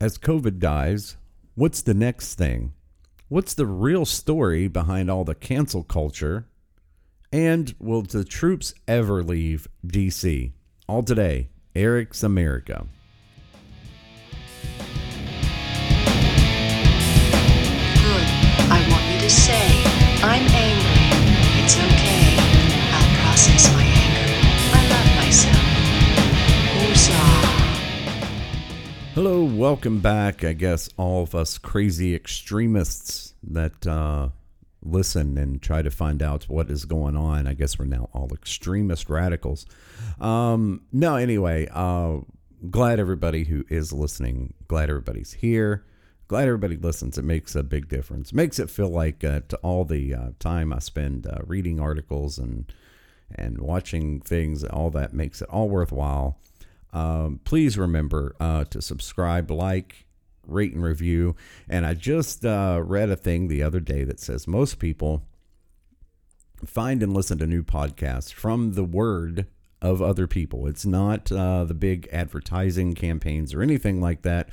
as COVID dies, what's the next thing? What's the real story behind all the cancel culture? And will the troops ever leave DC? All today, Eric's America. Good. I want you to say, I'm angry. It's okay. I'll process my Hello, welcome back. I guess all of us crazy extremists that uh, listen and try to find out what is going on. I guess we're now all extremist radicals. Um, no, anyway, uh, glad everybody who is listening, glad everybody's here. Glad everybody listens. It makes a big difference. Makes it feel like uh, to all the uh, time I spend uh, reading articles and and watching things, all that makes it all worthwhile. Um, please remember uh, to subscribe, like, rate, and review. And I just uh, read a thing the other day that says most people find and listen to new podcasts from the word of other people. It's not uh, the big advertising campaigns or anything like that.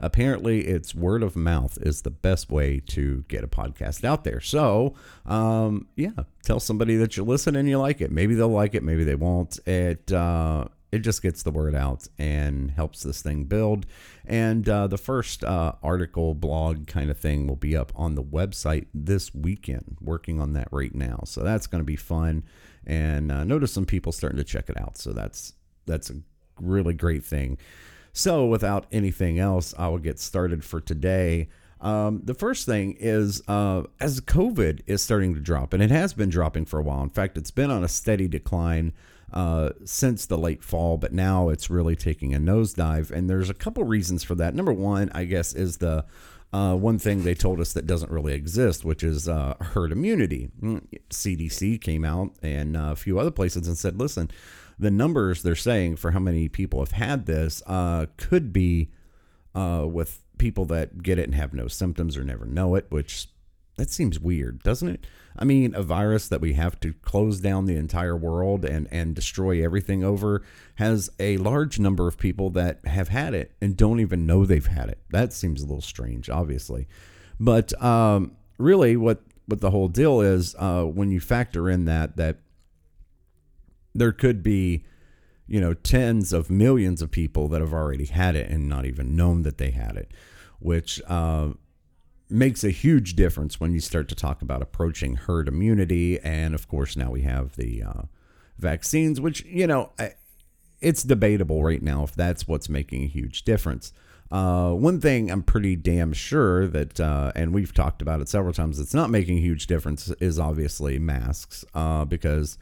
Apparently, it's word of mouth is the best way to get a podcast out there. So, um, yeah, tell somebody that you listen and you like it. Maybe they'll like it, maybe they won't. It uh, it just gets the word out and helps this thing build. And uh, the first uh, article, blog kind of thing will be up on the website this weekend. Working on that right now, so that's going to be fun. And uh, notice some people starting to check it out, so that's that's a really great thing. So, without anything else, I will get started for today. Um, the first thing is uh, as COVID is starting to drop, and it has been dropping for a while. In fact, it's been on a steady decline uh, since the late fall, but now it's really taking a nosedive. And there's a couple reasons for that. Number one, I guess, is the uh, one thing they told us that doesn't really exist, which is uh, herd immunity. CDC came out and uh, a few other places and said, listen, the numbers they're saying for how many people have had this uh, could be uh, with people that get it and have no symptoms or never know it, which that seems weird, doesn't it? I mean, a virus that we have to close down the entire world and, and destroy everything over has a large number of people that have had it and don't even know they've had it. That seems a little strange, obviously. But um, really, what, what the whole deal is uh, when you factor in that, that there could be, you know, tens of millions of people that have already had it and not even known that they had it, which uh, makes a huge difference when you start to talk about approaching herd immunity. And of course, now we have the uh, vaccines, which, you know, it's debatable right now if that's what's making a huge difference. Uh, one thing I'm pretty damn sure that, uh, and we've talked about it several times, it's not making a huge difference is obviously masks, uh, because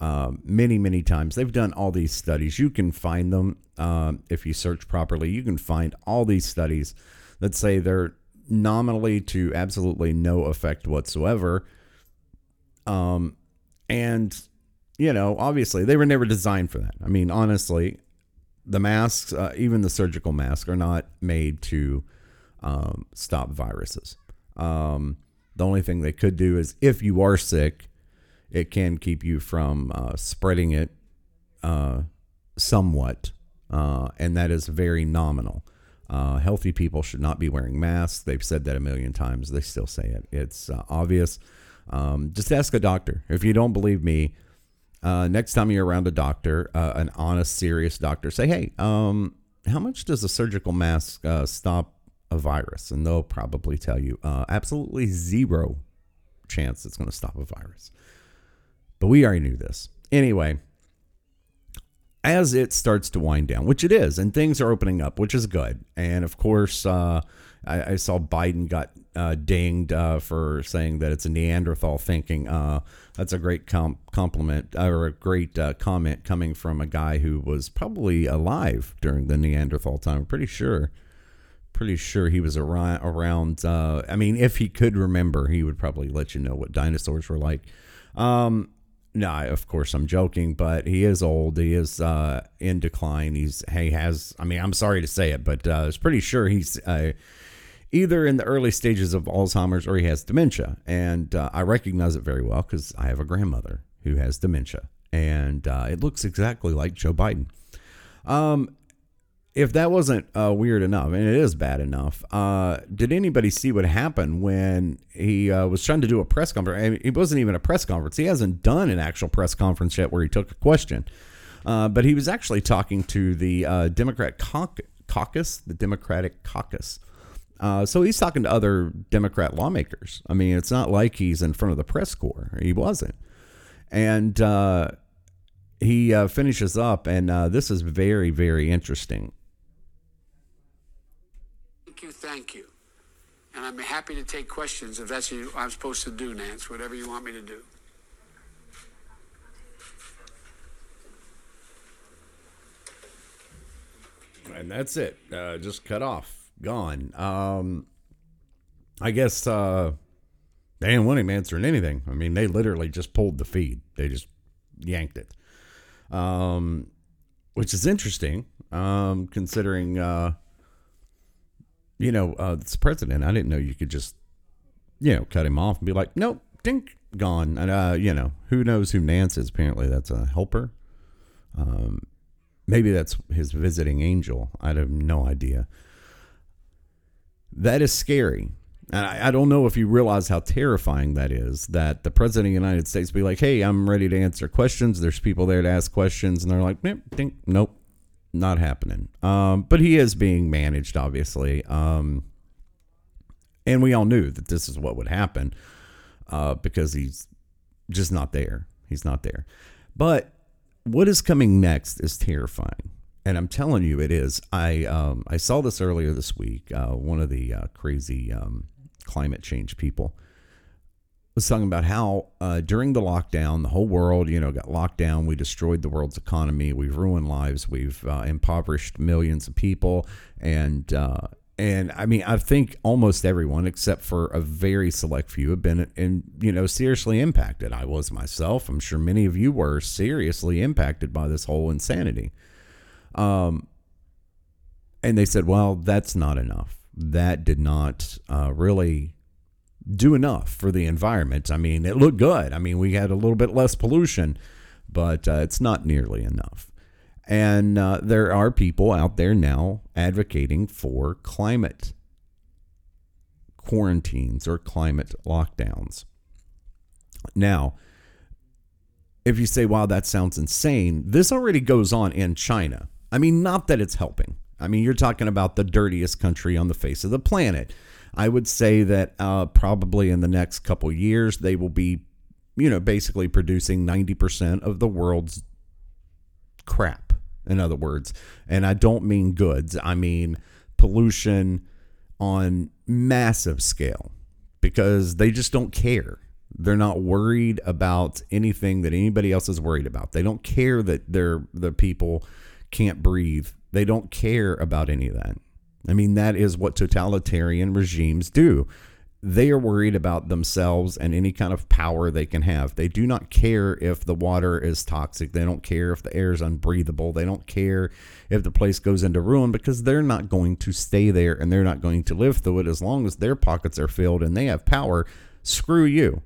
uh, many, many times they've done all these studies. You can find them um, if you search properly. You can find all these studies that say they're nominally to absolutely no effect whatsoever. Um, and you know, obviously, they were never designed for that. I mean, honestly, the masks, uh, even the surgical masks, are not made to um, stop viruses. Um, the only thing they could do is if you are sick, it can keep you from uh, spreading it uh, somewhat, uh, and that is very nominal. Uh, healthy people should not be wearing masks. They've said that a million times. They still say it. It's uh, obvious. Um, just ask a doctor. If you don't believe me, uh, next time you're around a doctor, uh, an honest, serious doctor, say, hey, um, how much does a surgical mask uh, stop a virus? And they'll probably tell you uh, absolutely zero chance it's going to stop a virus. But we already knew this. Anyway, as it starts to wind down, which it is, and things are opening up, which is good. And of course, uh, I, I, saw Biden got uh, dinged uh, for saying that it's a Neanderthal thinking. Uh, that's a great com- compliment or a great uh, comment coming from a guy who was probably alive during the Neanderthal time. I'm pretty sure. Pretty sure he was around. around uh, I mean, if he could remember, he would probably let you know what dinosaurs were like. Um, no, of course I'm joking, but he is old. He is uh, in decline. He's he has. I mean, I'm sorry to say it, but uh, I was pretty sure he's uh, either in the early stages of Alzheimer's or he has dementia, and uh, I recognize it very well because I have a grandmother who has dementia, and uh, it looks exactly like Joe Biden. Um, if that wasn't uh, weird enough, and it is bad enough, uh, did anybody see what happened when he uh, was trying to do a press conference? I mean, it wasn't even a press conference. He hasn't done an actual press conference yet where he took a question. Uh, but he was actually talking to the uh, Democrat caucus, the Democratic caucus. Uh, so he's talking to other Democrat lawmakers. I mean, it's not like he's in front of the press corps. He wasn't. And he finishes up, and this is very, very interesting thank you. And I'm happy to take questions if that's what I'm supposed to do, Nance, whatever you want me to do. And that's it. Uh, just cut off. Gone. Um, I guess uh, they didn't want him answering anything. I mean, they literally just pulled the feed. They just yanked it. Um, which is interesting, um, considering uh, you know, uh, it's president. I didn't know you could just, you know, cut him off and be like, nope, dink, gone. And, uh, you know, who knows who Nance is? Apparently that's a helper. Um, maybe that's his visiting angel. I have no idea. That is scary. And I, I, don't know if you realize how terrifying that is that the president of the United States be like, hey, I'm ready to answer questions. There's people there to ask questions. And they're like, nope, dink, nope, not happening. Um, but he is being managed, obviously. Um, and we all knew that this is what would happen uh, because he's just not there. He's not there. But what is coming next is terrifying. And I'm telling you, it is. I um, I saw this earlier this week. Uh, one of the uh, crazy um, climate change people was talking about how uh, during the lockdown, the whole world, you know, got locked down. We destroyed the world's economy. We've ruined lives. We've uh, impoverished millions of people. And uh, and I mean, I think almost everyone, except for a very select few, have been in you know seriously impacted. I was myself. I'm sure many of you were seriously impacted by this whole insanity. Um, and they said, well, that's not enough. That did not uh, really do enough for the environment. I mean, it looked good. I mean, we had a little bit less pollution, but uh, it's not nearly enough. And uh, there are people out there now advocating for climate quarantines or climate lockdowns. Now, if you say, wow, that sounds insane, this already goes on in China. I mean, not that it's helping. I mean, you're talking about the dirtiest country on the face of the planet. I would say that uh, probably in the next couple years, they will be, you know, basically producing 90% of the world's crap, in other words. And I don't mean goods, I mean pollution on massive scale because they just don't care. They're not worried about anything that anybody else is worried about. They don't care that their the people can't breathe. They don't care about any of that. I mean, that is what totalitarian regimes do. They are worried about themselves and any kind of power they can have. They do not care if the water is toxic. They don't care if the air is unbreathable. They don't care if the place goes into ruin because they're not going to stay there and they're not going to live through it as long as their pockets are filled and they have power. Screw you.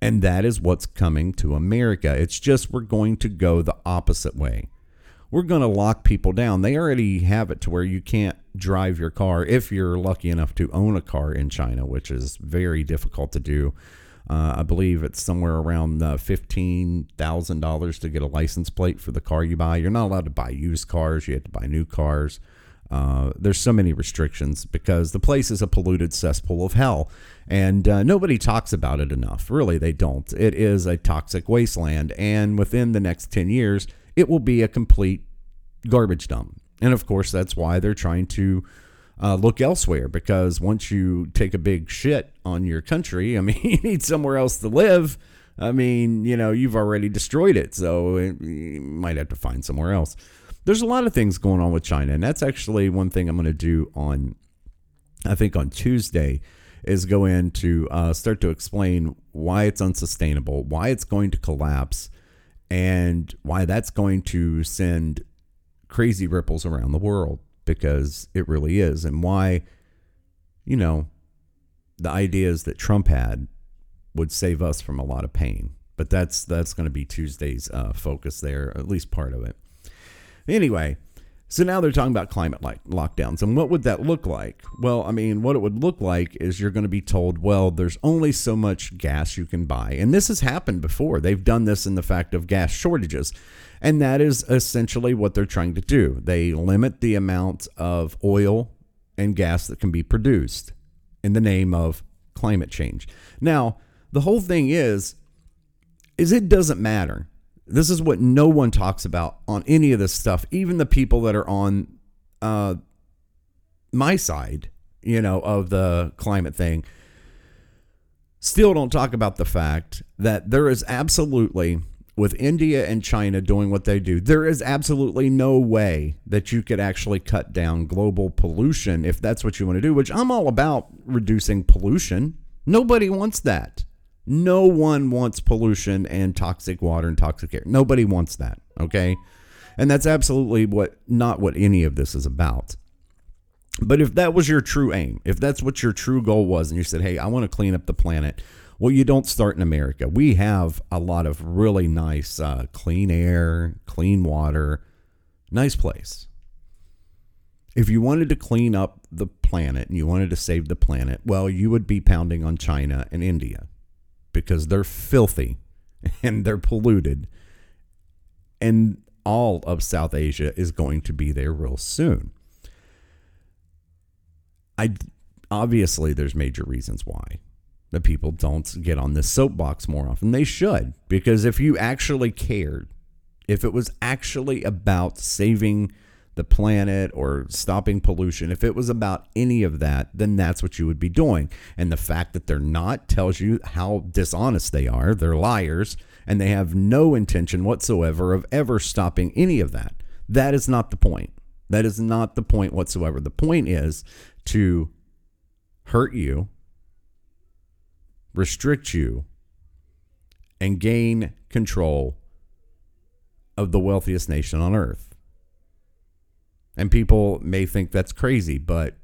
And that is what's coming to America. It's just we're going to go the opposite way we're going to lock people down. They already have it to where you can't drive your car if you're lucky enough to own a car in China, which is very difficult to do. Uh, I believe it's somewhere around uh, fifteen thousand dollars to get a license plate for the car you buy. You're not allowed to buy used cars; you have to buy new cars. Uh, there's so many restrictions because the place is a polluted cesspool of hell, and uh, nobody talks about it enough. Really, they don't. It is a toxic wasteland, and within the next ten years, it will be a complete garbage dump. And of course, that's why they're trying to uh, look elsewhere because once you take a big shit on your country, I mean, you need somewhere else to live. I mean, you know, you've already destroyed it, so you might have to find somewhere else. There's a lot of things going on with China, and that's actually one thing I'm going to do on, I think on Tuesday, is go in to uh, start to explain why it's unsustainable, why it's going to collapse, and why that's going to send crazy ripples around the world because it really is, and why, you know, the ideas that Trump had would save us from a lot of pain. But that's that's going to be Tuesday's uh, focus there, at least part of it. Anyway, So now they're talking about climate like lockdowns. And what would that look like? Well, I mean, what it would look like is you're going to be told, well, there's only so much gas you can buy. And this has happened before. They've done this in the fact of gas shortages. And that is essentially what they're trying to do. They limit the amount of oil and gas that can be produced in the name of climate change. Now, the whole thing is is it doesn't matter this is what no one talks about on any of this stuff, even the people that are on uh, my side, you know, of the climate thing. Still don't talk about the fact that there is absolutely, with India and China doing what they do, there is absolutely no way that you could actually cut down global pollution if that's what you want to do, which I'm all about reducing pollution. Nobody wants that. No one wants pollution and toxic water and toxic air. Nobody wants that. Okay. And that's absolutely what not what any of this is about. But if that was your true aim, if that's what your true goal was, and you said, hey, I want to clean up the planet, well, you don't start in America. We have a lot of really nice uh, clean air, clean water, nice place. If you wanted to clean up the planet and you wanted to save the planet, well, you would be pounding on China and India because they're filthy and they're polluted. And all of South Asia is going to be there real soon. I obviously there's major reasons why the people don't get on this soapbox more often. They should because if you actually cared, if it was actually about saving the planet or stopping pollution, if it was about any of that, then that's what you would be doing. And the fact that they're not tells you how dishonest they are. They're liars and they have no intention whatsoever of ever stopping any of that. That is not the point. That is not the point whatsoever. The point is to hurt you, restrict you, and gain control of the wealthiest nation on earth. And people may think that's crazy, but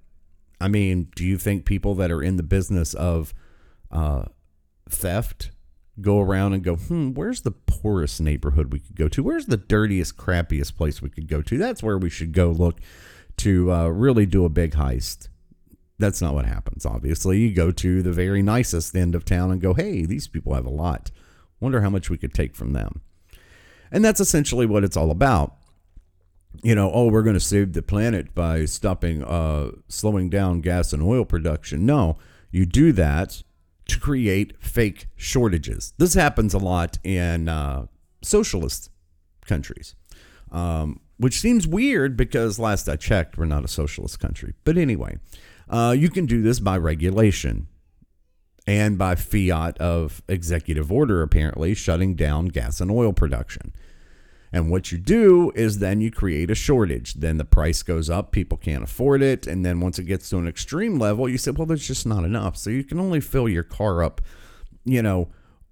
I mean, do you think people that are in the business of uh, theft go around and go, hmm, where's the poorest neighborhood we could go to? Where's the dirtiest, crappiest place we could go to? That's where we should go look to uh, really do a big heist. That's not what happens, obviously. You go to the very nicest end of town and go, hey, these people have a lot. Wonder how much we could take from them. And that's essentially what it's all about you know, oh, we're going to save the planet by stopping, uh, slowing down gas and oil production. No, you do that to create fake shortages. This happens a lot in uh, socialist countries, um, which seems weird because last I checked, we're not a socialist country. But anyway, uh, you can do this by regulation and by fiat of executive order, apparently, shutting down gas and oil production. And what you do is then you create a shortage. Then the price goes up, people can't afford it. And then once it gets to an extreme level, you say, well, there's just not enough. So you can only fill your car up, you know,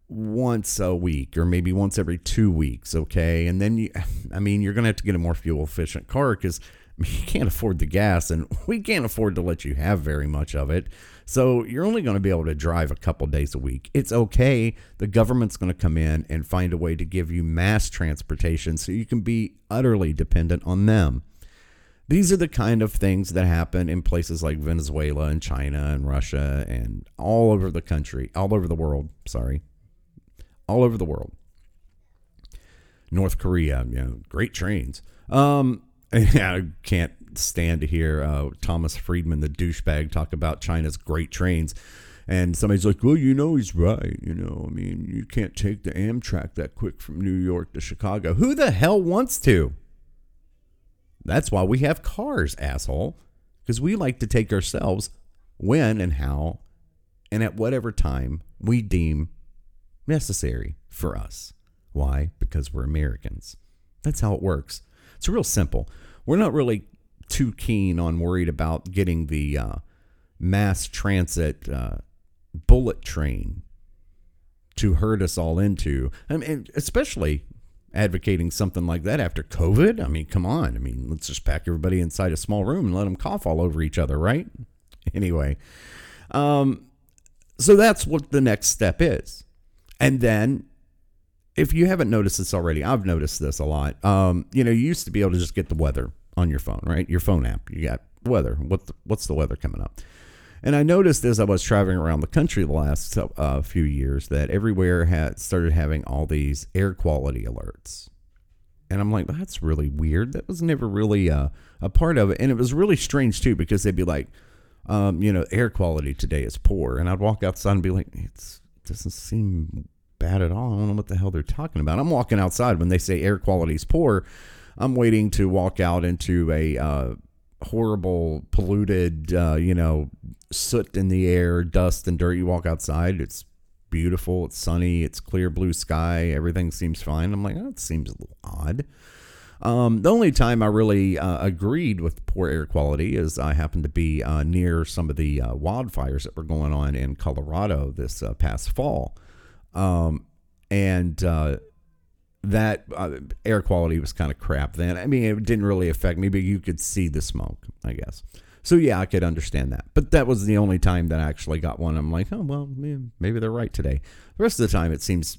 once a week or maybe once every two weeks. Okay. And then you, I mean, you're going to have to get a more fuel efficient car because you can't afford the gas and we can't afford to let you have very much of it. So you're only going to be able to drive a couple days a week. It's okay. The government's going to come in and find a way to give you mass transportation so you can be utterly dependent on them. These are the kind of things that happen in places like Venezuela and China and Russia and all over the country, all over the world. Sorry. All over the world. North Korea, you know, great trains. Um, I can't stand to hear uh, Thomas Friedman, the douchebag, talk about China's great trains. And somebody's like, well, you know, he's right. You know, I mean, you can't take the Amtrak that quick from New York to Chicago. Who the hell wants to? That's why we have cars, asshole. Because we like to take ourselves when and how and at whatever time we deem necessary for us. Why? Because we're Americans. That's how it works. It's real simple. We're not really too keen on worried about getting the uh, mass transit uh, bullet train to herd us all into. I mean, especially advocating something like that after COVID. I mean, come on. I mean, let's just pack everybody inside a small room and let them cough all over each other, right? Anyway, um, so that's what the next step is. And then, if you haven't noticed this already, I've noticed this a lot. Um, you know, you used to be able to just get the weather on your phone, right? Your phone app. You got weather. What the, what's the weather coming up? And I noticed as I was traveling around the country the last uh, few years that everywhere had started having all these air quality alerts. And I'm like, that's really weird. That was never really a, a part of it. And it was really strange too, because they'd be like, um, you know, air quality today is poor. And I'd walk outside and be like, it doesn't seem bad at all. I don't know what the hell they're talking about. I'm walking outside when they say air quality is poor. I'm waiting to walk out into a uh, horrible, polluted, uh, you know, soot in the air, dust and dirt. You walk outside, it's beautiful, it's sunny, it's clear blue sky, everything seems fine. I'm like, oh, that seems a little odd. Um, the only time I really uh, agreed with poor air quality is I happened to be uh, near some of the uh, wildfires that were going on in Colorado this uh, past fall. Um, and uh, that uh, air quality was kind of crap then. I mean, it didn't really affect me, but you could see the smoke, I guess. So yeah, I could understand that. But that was the only time that I actually got one. I'm like, oh well, maybe they're right today. The rest of the time, it seems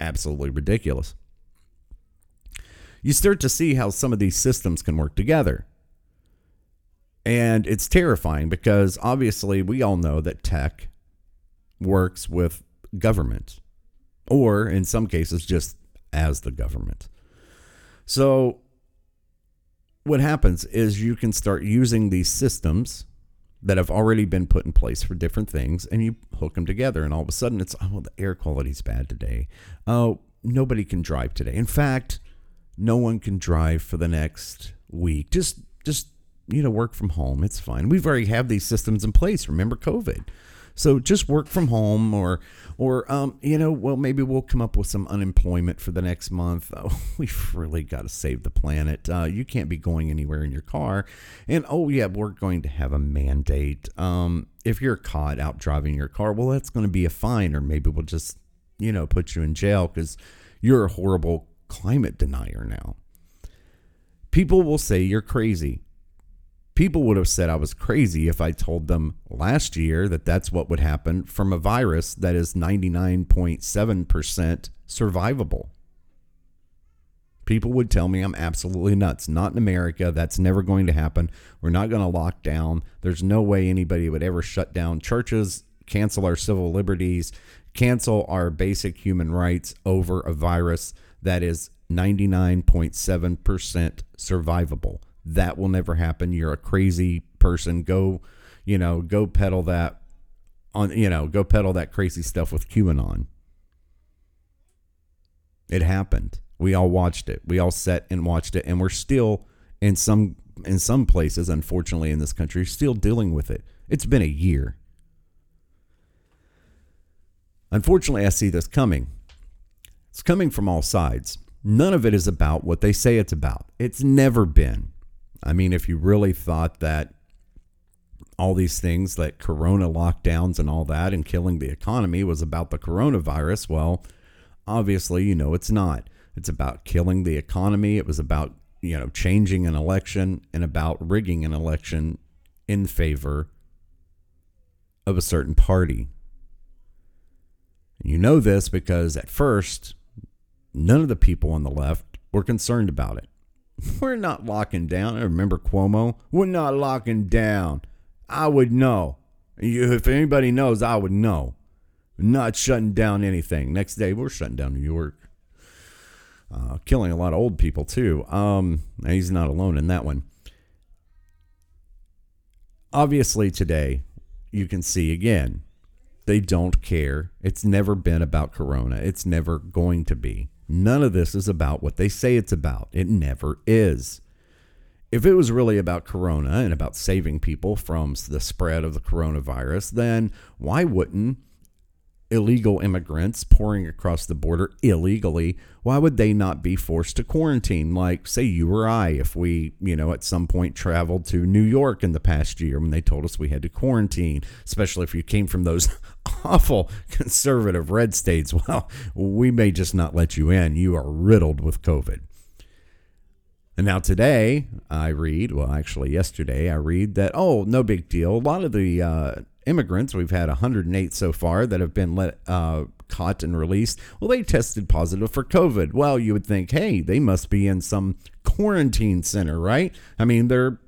absolutely ridiculous. You start to see how some of these systems can work together. And it's terrifying because obviously we all know that tech works with government, or in some cases, just as the government. So, what happens is you can start using these systems that have already been put in place for different things and you hook them together. And all of a sudden, it's oh, the air quality's bad today. Oh, nobody can drive today. In fact, no one can drive for the next week. Just, just, you know, work from home. It's fine. We've already have these systems in place. Remember COVID. So just work from home, or or um, you know, well maybe we'll come up with some unemployment for the next month. Oh, we've really got to save the planet. Uh, you can't be going anywhere in your car, and oh yeah, we're going to have a mandate. Um, if you're caught out driving your car, well that's going to be a fine, or maybe we'll just you know put you in jail because you're a horrible climate denier now. People will say you're crazy people would have said I was crazy if I told them last year that that's what would happen from a virus that is 99.7% survivable. People would tell me I'm absolutely nuts. Not in America. That's never going to happen. We're not going to lock down. There's no way anybody would ever shut down churches, cancel our civil liberties, cancel our basic human rights over a virus that is 99.7% survivable. That will never happen. You're a crazy person. Go, you know, go peddle that on, you know, go peddle that crazy stuff with QAnon. It happened. We all watched it. We all sat and watched it, and we're still in some in some places, unfortunately, in this country, still dealing with it. It's been a year. Unfortunately, I see this coming. It's coming from all sides. None of it is about what they say it's about. It's never been. I mean, if you really thought that all these things like corona lockdowns and all that and killing the economy was about the coronavirus, well, obviously, you know, it's not. It's about killing the economy. It was about, you know, changing an election and about rigging an election in favor of a certain party. You know this because at first, none of the people on the left were concerned about it. We're not locking down. I remember Cuomo. We're not locking down. I would know. If anybody knows, I would know. not shutting down anything. Next day, we're shutting down New York. Uh, killing a lot of old people, too. Um, he's not alone in that one. Obviously, today, you can see again, they don't care. It's never been about Corona. It's never going to be. None of this is about what they say it's about. It never is. If it was really about corona and about saving people from the spread of the coronavirus, then why wouldn't illegal immigrants pouring across the border illegally, why would they not be forced to quarantine? Like, say, you or I, if we, you know, at some point traveled to New York in the past year when they told us we had to quarantine, especially if you came from those awful conservative red states, well, we may just not let you in. You are riddled with COVID. And now today, I read, well, actually, yesterday, I read that, oh, no big deal. A lot of the uh, immigrants, we've had 108 so far that have been let uh, caught and released. Well, they tested positive for COVID. Well, you would think, hey, they must be in some quarantine center, right? I mean, they're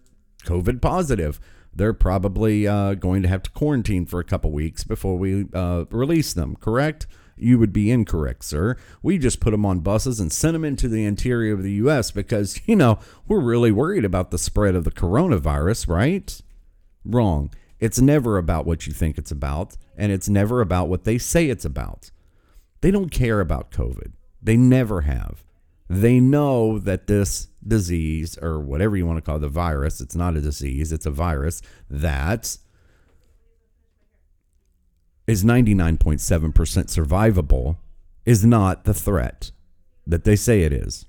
COVID positive. They're probably uh, going to have to quarantine for a couple weeks before we uh, release them, correct? You would be incorrect, sir. We just put them on buses and sent them into the interior of the U.S. because, you know, we're really worried about the spread of the coronavirus, right? Wrong. It's never about what you think it's about, and it's never about what they say it's about. They don't care about COVID. They never have. They know that this disease, or whatever you want to call it, the virus, it's not a disease, it's a virus, that is 99.7% survivable, is not the threat that they say it is.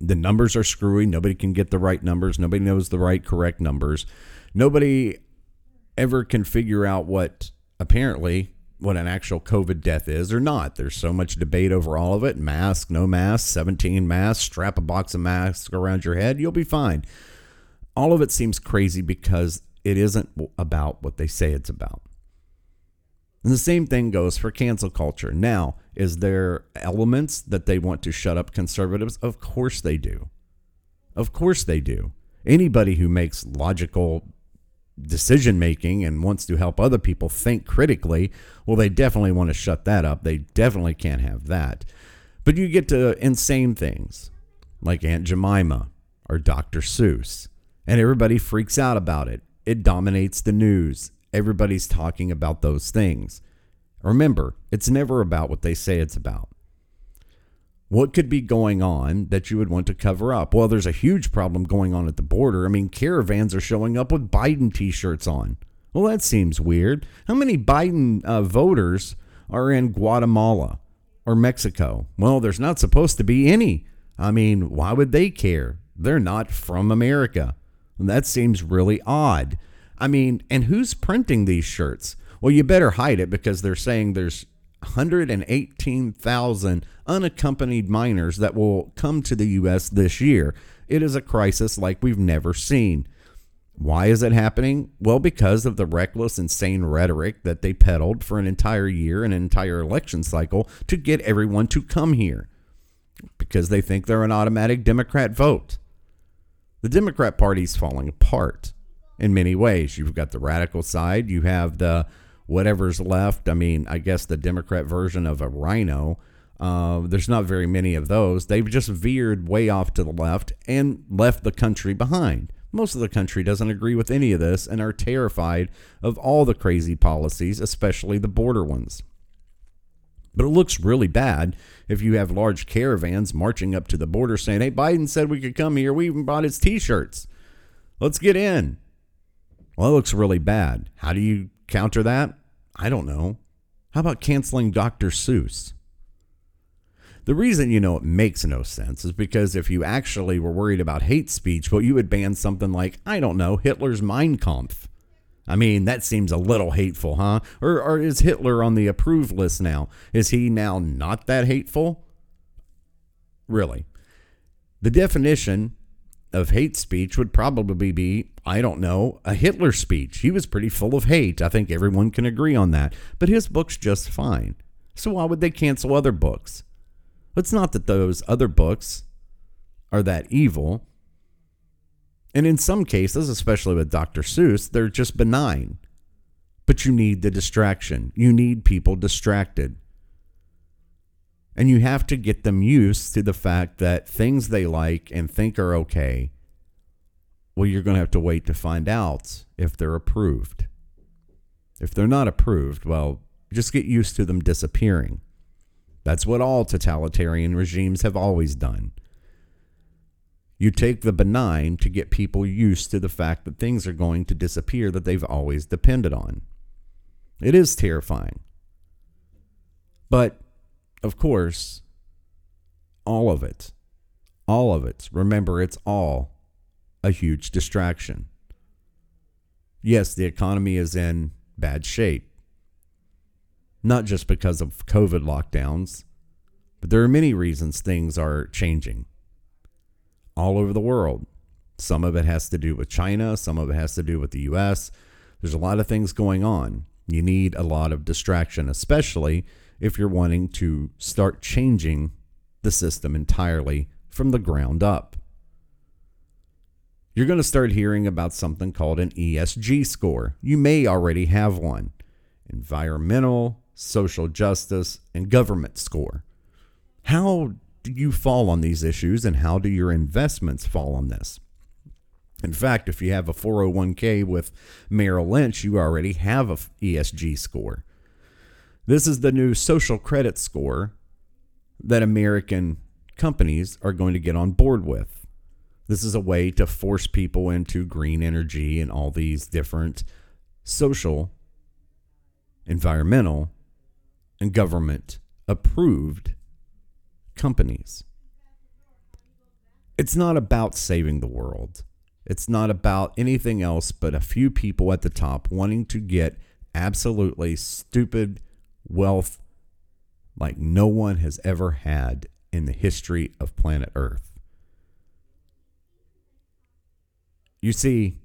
The numbers are screwy. Nobody can get the right numbers. Nobody knows the right, correct numbers. Nobody ever can figure out what apparently what an actual COVID death is or not. There's so much debate over all of it. Mask, no mask, 17 masks, strap a box of masks around your head, you'll be fine. All of it seems crazy because it isn't about what they say it's about. And the same thing goes for cancel culture. Now, is there elements that they want to shut up conservatives? Of course they do. Of course they do. Anybody who makes logical decision making and wants to help other people think critically, well, they definitely want to shut that up. They definitely can't have that. But you get to insane things like Aunt Jemima or Dr. Seuss, and everybody freaks out about it. It dominates the news. Everybody's talking about those things. Remember, it's never about what they say it's about. What could be going on that you would want to cover up? Well, there's a huge problem going on at the border. I mean, caravans are showing up with Biden t shirts on. Well, that seems weird. How many Biden uh, voters are in Guatemala or Mexico? Well, there's not supposed to be any. I mean, why would they care? They're not from America. That seems really odd. I mean, and who's printing these shirts? Well, you better hide it because they're saying there's 118,000 unaccompanied minors that will come to the U.S. this year. It is a crisis like we've never seen. Why is it happening? Well, because of the reckless, insane rhetoric that they peddled for an entire year, an entire election cycle to get everyone to come here because they think they're an automatic Democrat vote. The Democrat Party's falling apart in many ways. You've got the radical side, you have the whatever's left. I mean, I guess the Democrat version of a rhino. Uh, there's not very many of those. They've just veered way off to the left and left the country behind. Most of the country doesn't agree with any of this and are terrified of all the crazy policies, especially the border ones. But it looks really bad if you have large caravans marching up to the border saying, Hey, Biden said we could come here. We even bought his t shirts. Let's get in. Well, it looks really bad. How do you counter that? I don't know. How about canceling Dr. Seuss? The reason you know it makes no sense is because if you actually were worried about hate speech, well, you would ban something like, I don't know, Hitler's Mein Kampf. I mean, that seems a little hateful, huh? Or, or is Hitler on the approved list now? Is he now not that hateful? Really. The definition of hate speech would probably be, I don't know, a Hitler speech. He was pretty full of hate. I think everyone can agree on that. But his book's just fine. So why would they cancel other books? It's not that those other books are that evil. And in some cases, especially with Dr. Seuss, they're just benign. But you need the distraction. You need people distracted. And you have to get them used to the fact that things they like and think are okay, well, you're going to have to wait to find out if they're approved. If they're not approved, well, just get used to them disappearing. That's what all totalitarian regimes have always done. You take the benign to get people used to the fact that things are going to disappear that they've always depended on. It is terrifying. But of course, all of it, all of it, remember, it's all a huge distraction. Yes, the economy is in bad shape, not just because of COVID lockdowns, but there are many reasons things are changing all over the world. Some of it has to do with China, some of it has to do with the US. There's a lot of things going on. You need a lot of distraction, especially if you're wanting to start changing the system entirely from the ground up. You're going to start hearing about something called an ESG score. You may already have one environmental, social justice, and government score. How do you fall on these issues and how do your investments fall on this? In fact, if you have a 401k with Merrill Lynch, you already have a ESG score. This is the new social credit score that American companies are going to get on board with. This is a way to force people into green energy and all these different social, environmental, and government approved companies. It's not about saving the world. It's not about anything else but a few people at the top wanting to get absolutely stupid wealth like no one has ever had in the history of planet Earth. You see,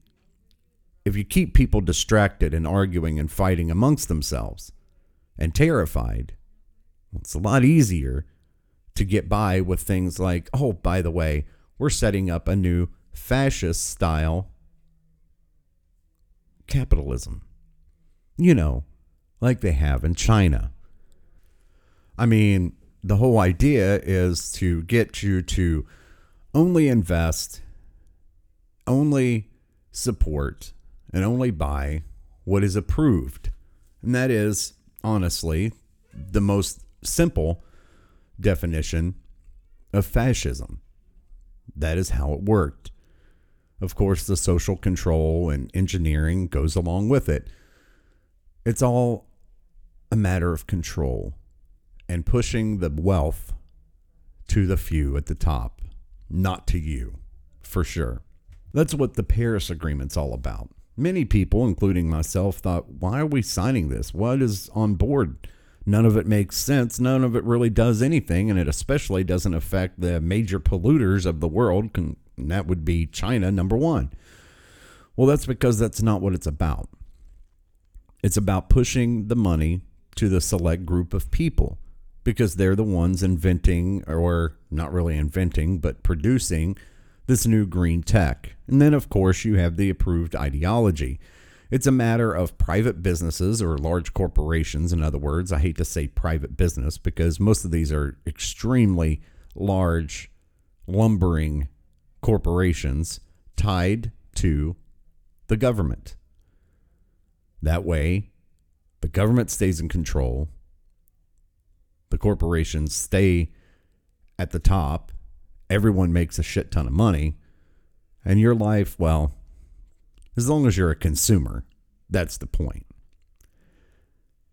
if you keep people distracted and arguing and fighting amongst themselves and terrified, it's a lot easier to get by with things like, oh, by the way, we're setting up a new fascist style capitalism. You know, like they have in China. I mean, the whole idea is to get you to only invest, only support, and only buy what is approved. And that is, honestly, the most simple definition of fascism. That is how it worked. Of course, the social control and engineering goes along with it. It's all a matter of control and pushing the wealth to the few at the top, not to you, for sure. That's what the Paris Agreement's all about. Many people, including myself, thought, why are we signing this? What is on board? None of it makes sense. None of it really does anything, and it especially doesn't affect the major polluters of the world, and that would be China, number one. Well, that's because that's not what it's about. It's about pushing the money to the select group of people because they're the ones inventing, or not really inventing, but producing this new green tech. And then, of course, you have the approved ideology. It's a matter of private businesses or large corporations. In other words, I hate to say private business because most of these are extremely large, lumbering corporations tied to the government. That way, the government stays in control, the corporations stay at the top, everyone makes a shit ton of money, and your life, well, as long as you're a consumer, that's the point.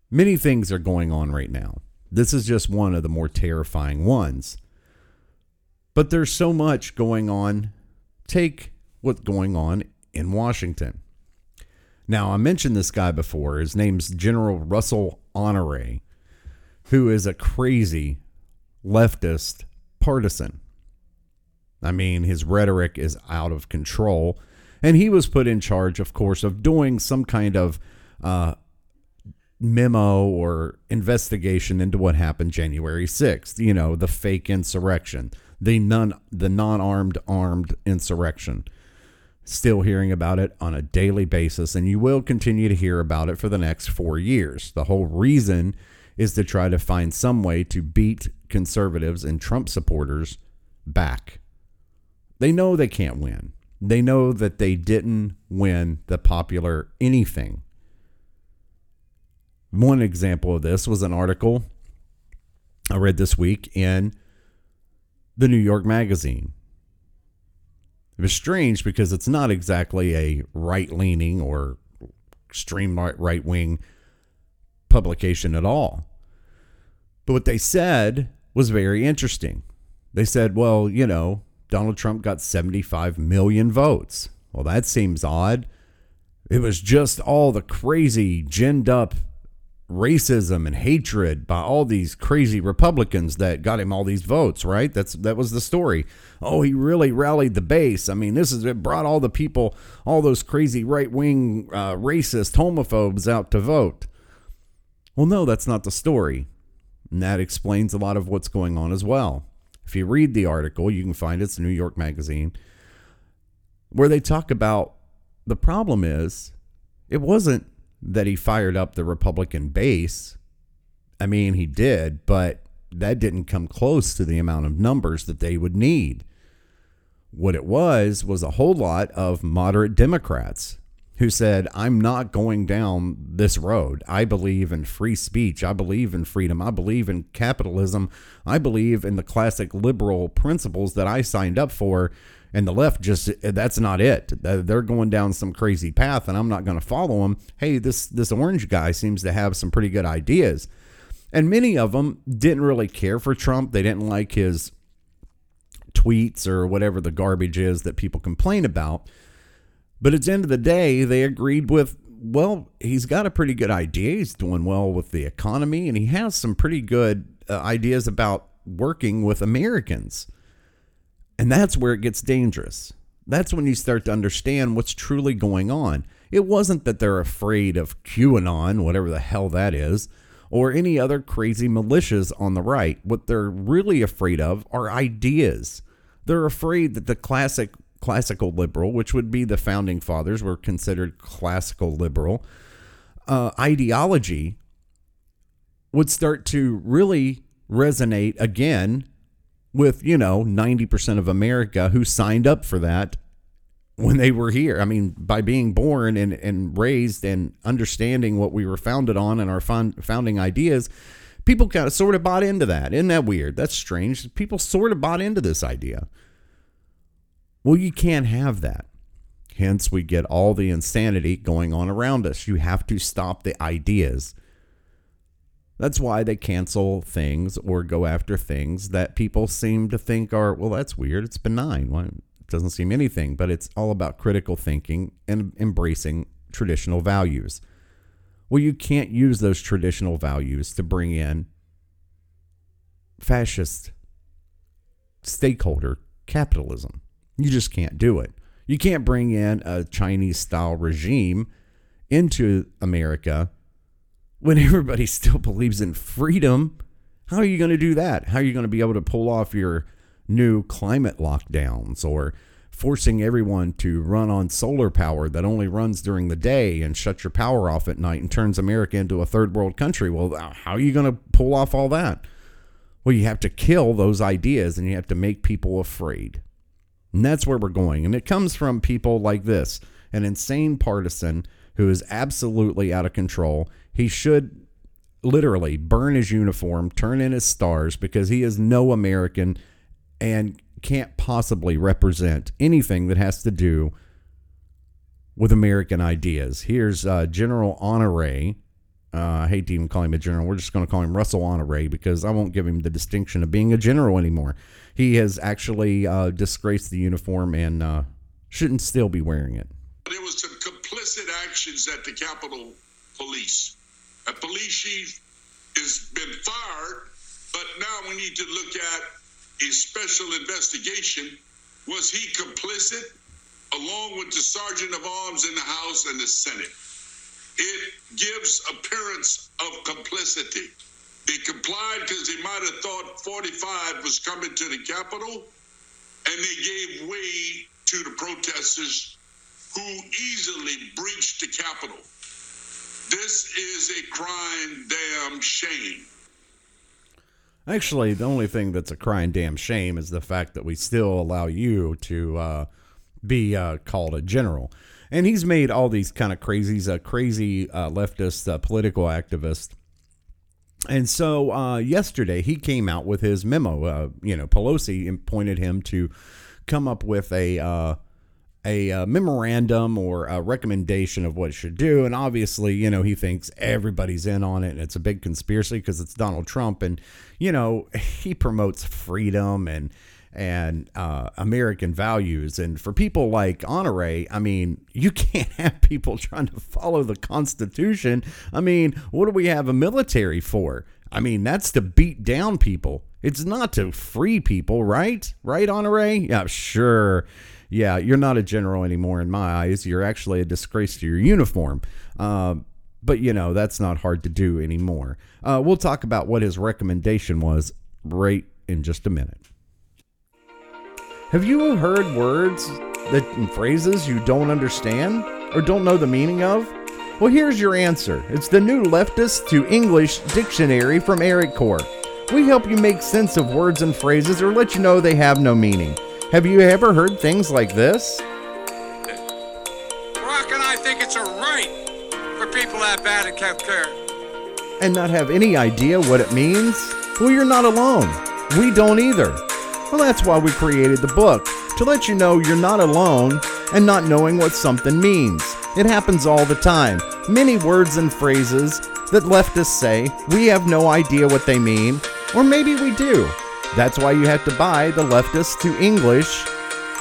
Many things are going on right now. This is just one of the more terrifying ones. But there's so much going on. Take what's going on in Washington. Now, I mentioned this guy before. His name's General Russell Honore, who is a crazy leftist partisan. I mean, his rhetoric is out of control. And he was put in charge, of course, of doing some kind of uh, memo or investigation into what happened January 6th, you know, the fake insurrection, the non the non-armed armed insurrection. Still hearing about it on a daily basis and you will continue to hear about it for the next 4 years. The whole reason is to try to find some way to beat conservatives and Trump supporters back. They know they can't win. They know that they didn't win the popular anything. One example of this was an article I read this week in the New York Magazine. It was strange because it's not exactly a right leaning or extreme right wing publication at all. But what they said was very interesting. They said, well, you know, Donald Trump got 75 million votes. Well, that seems odd. It was just all the crazy, ginned up racism and hatred by all these crazy Republicans that got him all these votes, right? That's that was the story. Oh, he really rallied the base. I mean, this is it brought all the people, all those crazy right wing, uh, racist homophobes out to vote. Well, no, that's not the story. And that explains a lot of what's going on as well. If you read the article, you can find it's New York Magazine, where they talk about the problem is it wasn't that he fired up the Republican base. I mean, he did, but that didn't come close to the amount of numbers that they would need. What it was was a whole lot of moderate Democrats who said, I'm not going down this road. I believe in free speech. I believe in freedom. I believe in capitalism. I believe in the classic liberal principles that I signed up for. And the left just that's not it. They're going down some crazy path and I'm not going to follow them. Hey, this this orange guy seems to have some pretty good ideas. And many of them didn't really care for Trump. They didn't like his tweets or whatever the garbage is that people complain about. But at the end of the day, they agreed with, well, he's got a pretty good idea. He's doing well with the economy, and he has some pretty good uh, ideas about working with Americans. And that's where it gets dangerous. That's when you start to understand what's truly going on. It wasn't that they're afraid of QAnon, whatever the hell that is, or any other crazy militias on the right. What they're really afraid of are ideas. They're afraid that the classic classical liberal, which would be the founding fathers were considered classical liberal, uh, ideology would start to really resonate again with, you know, 90% of America who signed up for that when they were here. I mean, by being born and, and raised and understanding what we were founded on and our founding ideas, people kind of sort of bought into that. Isn't that weird? That's strange. People sort of bought into this idea. Well, you can't have that. Hence, we get all the insanity going on around us. You have to stop the ideas. That's why they cancel things or go after things that people seem to think are, well, that's weird. It's benign. Well, it doesn't seem anything, but it's all about critical thinking and embracing traditional values. Well, you can't use those traditional values to bring in fascist stakeholder capitalism. You just can't do it. You can't bring in a Chinese style regime into America when everybody still believes in freedom. How are you going to do that? How are you going to be able to pull off your new climate lockdowns or forcing everyone to run on solar power that only runs during the day and shut your power off at night and turns America into a third world country? Well, uh, how are you going to pull off all that? Well, you have to kill those ideas and you have to make people afraid. And that's where we're going. And it comes from people like this an insane partisan who is absolutely out of control. He should literally burn his uniform, turn in his stars because he is no American and can't possibly represent anything that has to do with American ideas. Here's uh, General Honore uh, I hate to even call him a general. We're just going to call him Russell Honore because I won't give him the distinction of being a general anymore. He has actually uh, disgraced the uniform and uh, shouldn't still be wearing it. There was some complicit actions at the Capitol Police. A police chief has been fired, but now we need to look at a special investigation. Was he complicit along with the sergeant of arms in the House and the Senate? it gives appearance of complicity. They complied because they might have thought 45 was coming to the Capitol, and they gave way to the protesters who easily breached the Capitol. This is a crying damn shame. Actually, the only thing that's a crying damn shame is the fact that we still allow you to uh, be uh, called a general and he's made all these kind of crazies, a crazy uh, leftist uh, political activist. And so uh, yesterday he came out with his memo. Uh, you know, Pelosi appointed him to come up with a uh, a uh, memorandum or a recommendation of what it should do. And obviously, you know, he thinks everybody's in on it and it's a big conspiracy because it's Donald Trump. And, you know, he promotes freedom and and uh, American values. And for people like Honore, I mean, you can't have people trying to follow the Constitution. I mean, what do we have a military for? I mean, that's to beat down people. It's not to free people, right? Right, Honore? Yeah, sure. Yeah, you're not a general anymore in my eyes. You're actually a disgrace to your uniform. Uh, But, you know, that's not hard to do anymore. Uh, we'll talk about what his recommendation was right in just a minute. Have you heard words that and phrases you don't understand or don't know the meaning of? Well, here's your answer. It's the new leftist to English dictionary from Eric Core. We help you make sense of words and phrases or let you know they have no meaning. Have you ever heard things like this? Rock and I think it's a right for people to have bad health care. and not have any idea what it means? Well, you're not alone. We don't either. Well, that's why we created the book to let you know you're not alone and not knowing what something means. It happens all the time. Many words and phrases that leftists say we have no idea what they mean, or maybe we do. That's why you have to buy the Leftist to English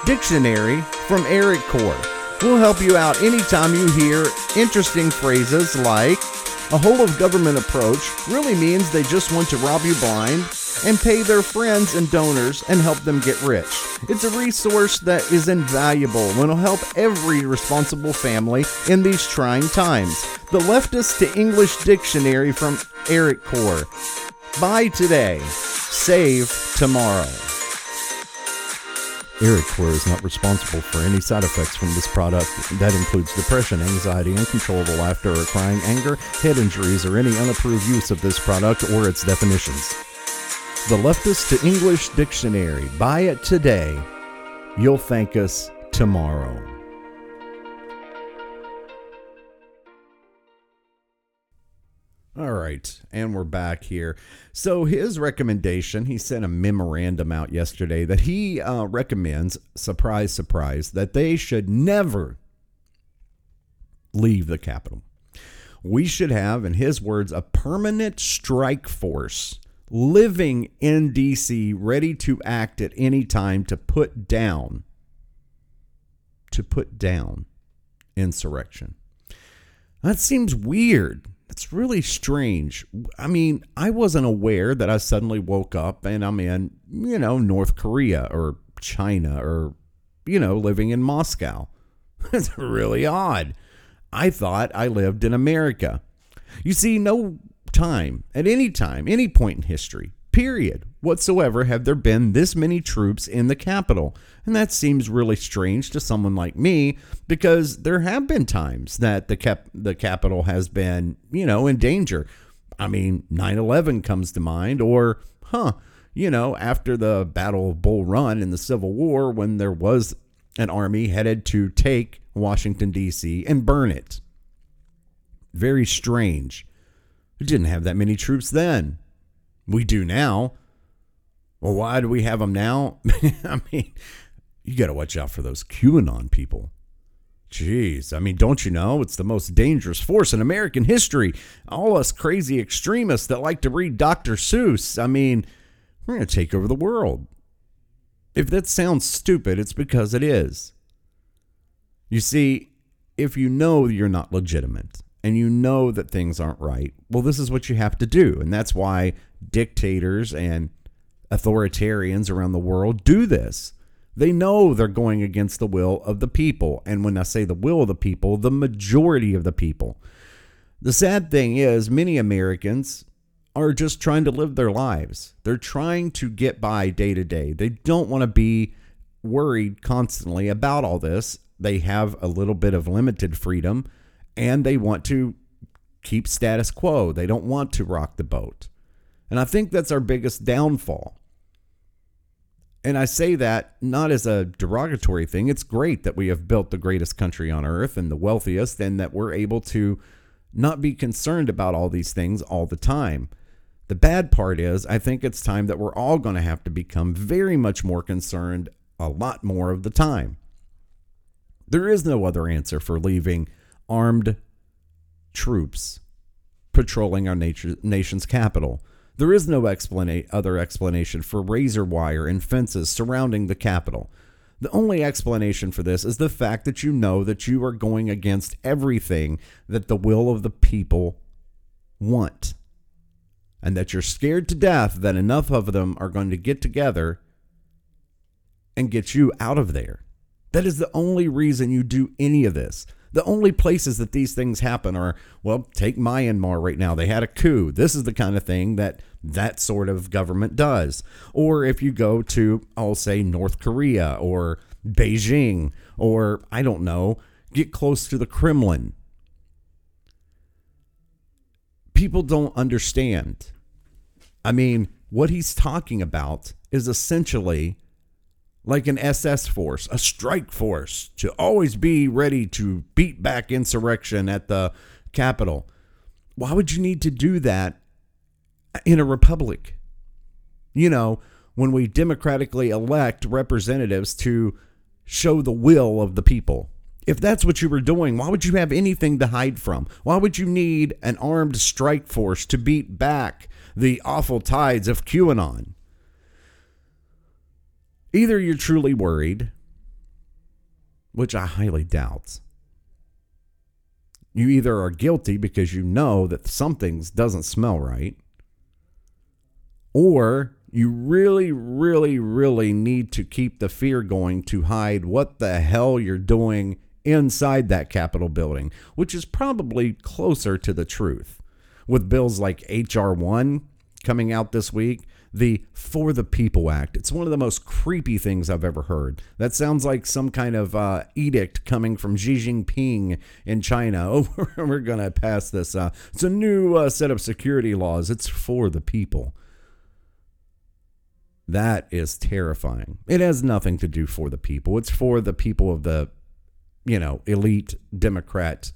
dictionary from Eric Core. We'll help you out anytime you hear interesting phrases like a whole of government approach really means they just want to rob you blind and pay their friends and donors and help them get rich. It's a resource that is invaluable and will help every responsible family in these trying times. The Leftist to English Dictionary from Eric Core. Buy today, save tomorrow. Eric Core is not responsible for any side effects from this product. That includes depression, anxiety, uncontrollable laughter or crying, anger, head injuries, or any unapproved use of this product or its definitions. The Leftist to English Dictionary. Buy it today. You'll thank us tomorrow. All right, and we're back here. So his recommendation, he sent a memorandum out yesterday that he uh, recommends, surprise, surprise, that they should never leave the Capitol. We should have, in his words, a permanent strike force living in DC, ready to act at any time to put down, to put down insurrection. That seems weird. It's really strange. I mean, I wasn't aware that I suddenly woke up and I'm in, you know, North Korea or China or, you know, living in Moscow. It's really odd. I thought I lived in America. You see, no time, at any time, any point in history, period, whatsoever, have there been this many troops in the capital. And that seems really strange to someone like me because there have been times that the cap- the capital has been, you know, in danger. I mean, 9/11 comes to mind or huh, you know, after the Battle of Bull Run in the Civil War when there was an army headed to take Washington D.C. and burn it. Very strange. We didn't have that many troops then. We do now. Well, why do we have them now? I mean, you got to watch out for those QAnon people. Jeez, I mean, don't you know it's the most dangerous force in American history? All us crazy extremists that like to read Dr. Seuss. I mean, we're going to take over the world. If that sounds stupid, it's because it is. You see, if you know you're not legitimate and you know that things aren't right, well, this is what you have to do. And that's why dictators and authoritarians around the world do this. They know they're going against the will of the people. And when I say the will of the people, the majority of the people. The sad thing is, many Americans are just trying to live their lives. They're trying to get by day to day. They don't want to be worried constantly about all this. They have a little bit of limited freedom and they want to keep status quo. They don't want to rock the boat. And I think that's our biggest downfall. And I say that not as a derogatory thing. It's great that we have built the greatest country on earth and the wealthiest, and that we're able to not be concerned about all these things all the time. The bad part is, I think it's time that we're all going to have to become very much more concerned a lot more of the time. There is no other answer for leaving armed troops patrolling our nature, nation's capital. There is no explana- other explanation for razor wire and fences surrounding the capital. The only explanation for this is the fact that you know that you are going against everything that the will of the people want. And that you're scared to death that enough of them are going to get together and get you out of there. That is the only reason you do any of this. The only places that these things happen are, well, take Myanmar right now. They had a coup. This is the kind of thing that that sort of government does. Or if you go to, I'll say, North Korea or Beijing, or I don't know, get close to the Kremlin. People don't understand. I mean, what he's talking about is essentially like an SS force, a strike force, to always be ready to beat back insurrection at the capital. Why would you need to do that in a republic? You know, when we democratically elect representatives to show the will of the people. If that's what you were doing, why would you have anything to hide from? Why would you need an armed strike force to beat back the awful tides of QAnon? Either you're truly worried, which I highly doubt. You either are guilty because you know that something doesn't smell right, or you really, really, really need to keep the fear going to hide what the hell you're doing inside that Capitol building, which is probably closer to the truth. With bills like H.R. 1 coming out this week, the For the People Act. It's one of the most creepy things I've ever heard. That sounds like some kind of uh, edict coming from Xi Jinping in China. Oh, we're going to pass this. Uh, it's a new uh, set of security laws. It's for the people. That is terrifying. It has nothing to do for the people. It's for the people of the, you know, elite Democrat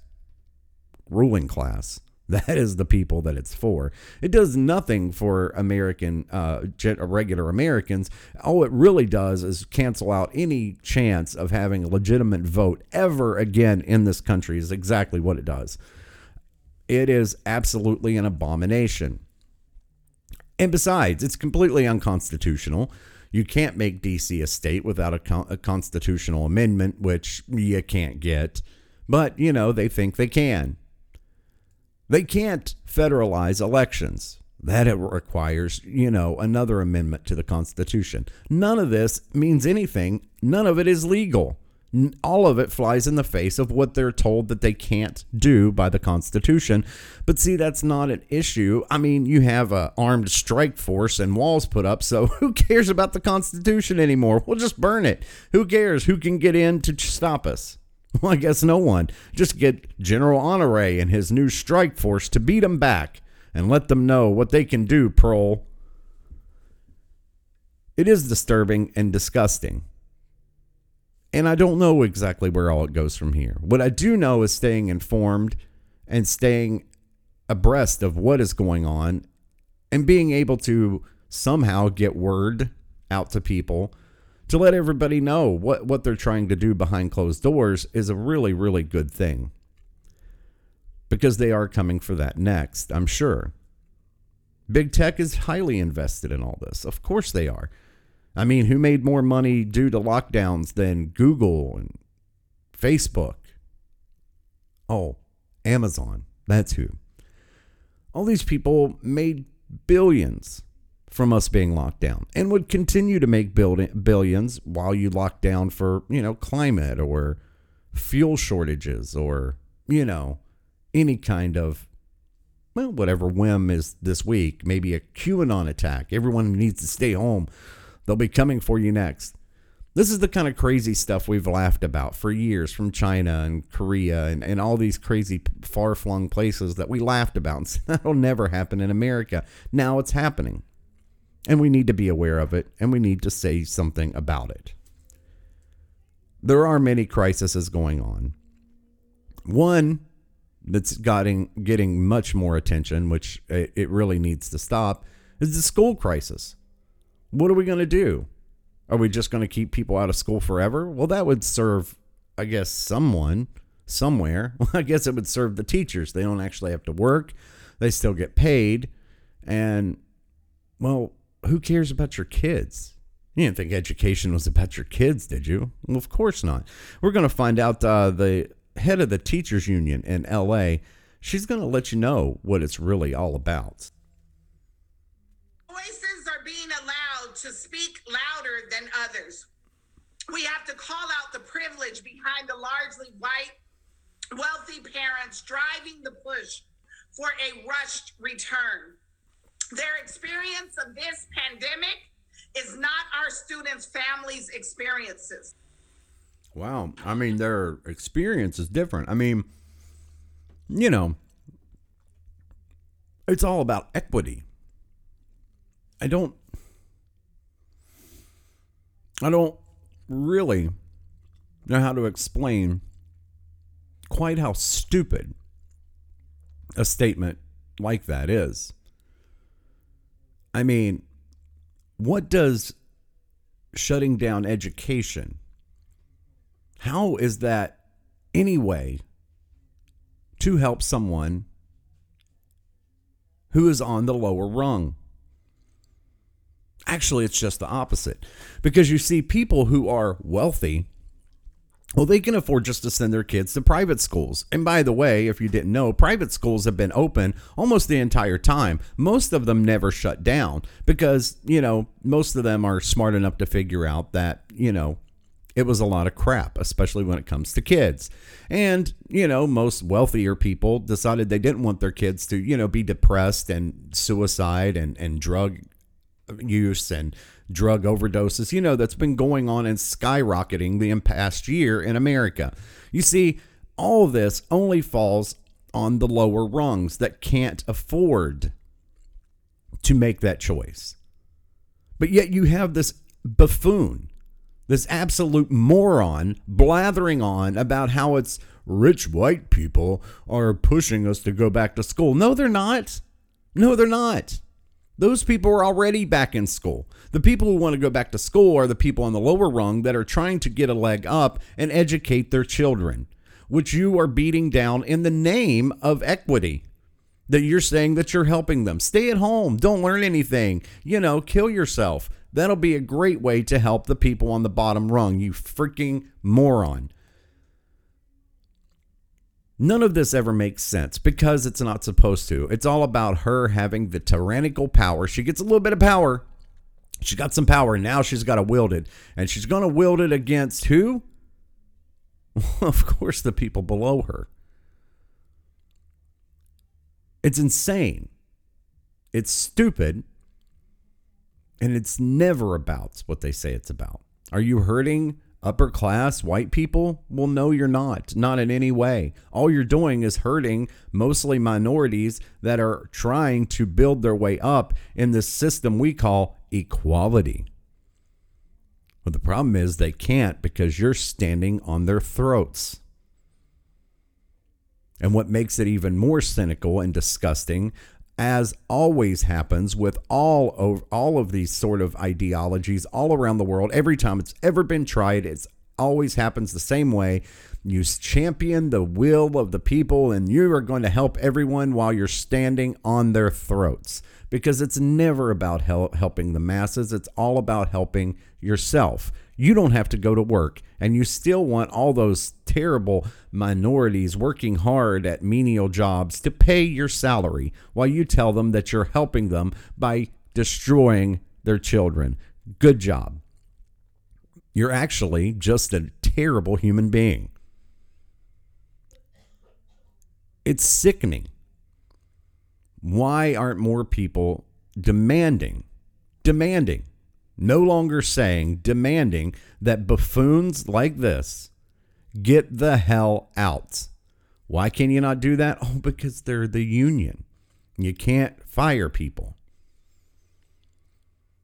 ruling class. That is the people that it's for. It does nothing for American, uh, regular Americans. All it really does is cancel out any chance of having a legitimate vote ever again in this country, is exactly what it does. It is absolutely an abomination. And besides, it's completely unconstitutional. You can't make DC a state without a, con- a constitutional amendment, which you can't get. But, you know, they think they can. They can't federalize elections. That it requires, you know, another amendment to the Constitution. None of this means anything. None of it is legal. All of it flies in the face of what they're told that they can't do by the Constitution. But see, that's not an issue. I mean, you have a armed strike force and walls put up, so who cares about the Constitution anymore? We'll just burn it. Who cares? Who can get in to stop us? Well, I guess no one. Just get General Honore and his new strike force to beat them back and let them know what they can do, Pearl. It is disturbing and disgusting. And I don't know exactly where all it goes from here. What I do know is staying informed and staying abreast of what is going on and being able to somehow get word out to people to let everybody know what, what they're trying to do behind closed doors is a really, really good thing. Because they are coming for that next, I'm sure. Big tech is highly invested in all this. Of course they are. I mean, who made more money due to lockdowns than Google and Facebook? Oh, Amazon. That's who. All these people made billions from us being locked down and would continue to make billions while you lock down for, you know, climate or fuel shortages or, you know, any kind of, well, whatever whim is this week, maybe a QAnon attack. Everyone needs to stay home. They'll be coming for you next. This is the kind of crazy stuff we've laughed about for years from China and Korea and, and all these crazy far flung places that we laughed about. And said, that'll never happen in America. Now it's happening. And we need to be aware of it and we need to say something about it. There are many crises going on. One that's getting getting much more attention, which it really needs to stop, is the school crisis. What are we going to do? Are we just going to keep people out of school forever? Well, that would serve, I guess, someone somewhere. Well, I guess it would serve the teachers. They don't actually have to work. They still get paid. And well, who cares about your kids? You didn't think education was about your kids, did you? Well, of course not. We're going to find out uh, the head of the teachers union in LA. She's going to let you know what it's really all about. Voices are being allowed to speak louder than others. We have to call out the privilege behind the largely white wealthy parents driving the push for a rushed return. Their experience of this pandemic is not our students' families' experiences. Wow. I mean, their experience is different. I mean, you know, it's all about equity. I don't I don't really know how to explain quite how stupid a statement like that is. I mean, what does shutting down education how is that any way to help someone who is on the lower rung? Actually, it's just the opposite. Because you see, people who are wealthy, well, they can afford just to send their kids to private schools. And by the way, if you didn't know, private schools have been open almost the entire time. Most of them never shut down because, you know, most of them are smart enough to figure out that, you know, it was a lot of crap, especially when it comes to kids. And, you know, most wealthier people decided they didn't want their kids to, you know, be depressed and suicide and, and drug use and drug overdoses, you know, that's been going on and skyrocketing the past year in America. You see, all this only falls on the lower rungs that can't afford to make that choice. But yet you have this buffoon this absolute moron blathering on about how it's rich white people are pushing us to go back to school. No, they're not. No, they're not. Those people are already back in school. The people who want to go back to school are the people on the lower rung that are trying to get a leg up and educate their children, which you are beating down in the name of equity. That you're saying that you're helping them. Stay at home. Don't learn anything. You know, kill yourself. That'll be a great way to help the people on the bottom rung, you freaking moron. None of this ever makes sense because it's not supposed to. It's all about her having the tyrannical power. She gets a little bit of power. She got some power. Now she's got to wield it. And she's going to wield it against who? Of course, the people below her. It's insane. It's stupid. And it's never about what they say it's about. Are you hurting upper class white people? Well, no, you're not. Not in any way. All you're doing is hurting mostly minorities that are trying to build their way up in this system we call equality. But the problem is they can't because you're standing on their throats. And what makes it even more cynical and disgusting as always happens with all of, all of these sort of ideologies all around the world. Every time it's ever been tried it's always happens the same way. You champion the will of the people and you are going to help everyone while you're standing on their throats. Because it's never about help, helping the masses. It's all about helping yourself you don't have to go to work and you still want all those terrible minorities working hard at menial jobs to pay your salary while you tell them that you're helping them by destroying their children. Good job. You're actually just a terrible human being. It's sickening. Why aren't more people demanding, demanding no longer saying, demanding that buffoons like this get the hell out. Why can you not do that? Oh, because they're the union. You can't fire people.